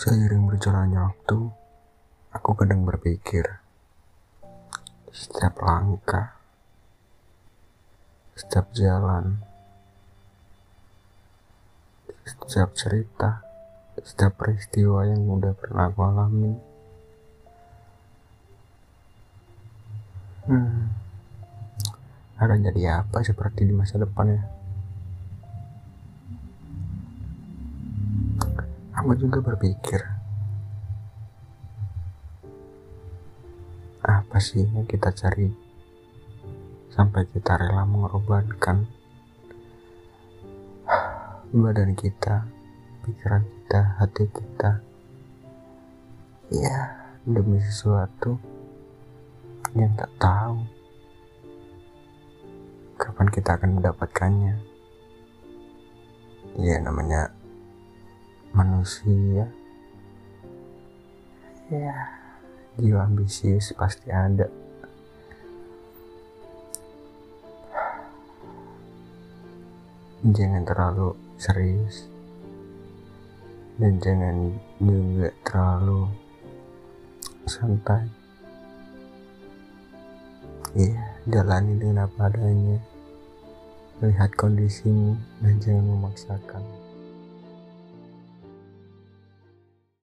Seiring berjalannya waktu, aku kadang berpikir, setiap langkah, setiap jalan, setiap cerita, setiap peristiwa yang udah pernah aku alami, hmm, akan jadi apa seperti di masa depannya. Aku juga berpikir, apa sih yang kita cari sampai kita rela mengorbankan badan kita, pikiran kita, hati kita, ya demi sesuatu yang tak tahu kapan kita akan mendapatkannya. Ya namanya manusia. Ya. Jiwa ambisius pasti ada. Jangan terlalu serius. Dan jangan juga terlalu santai. Ya jalani dengan apa adanya. Lihat kondisimu dan jangan memaksakan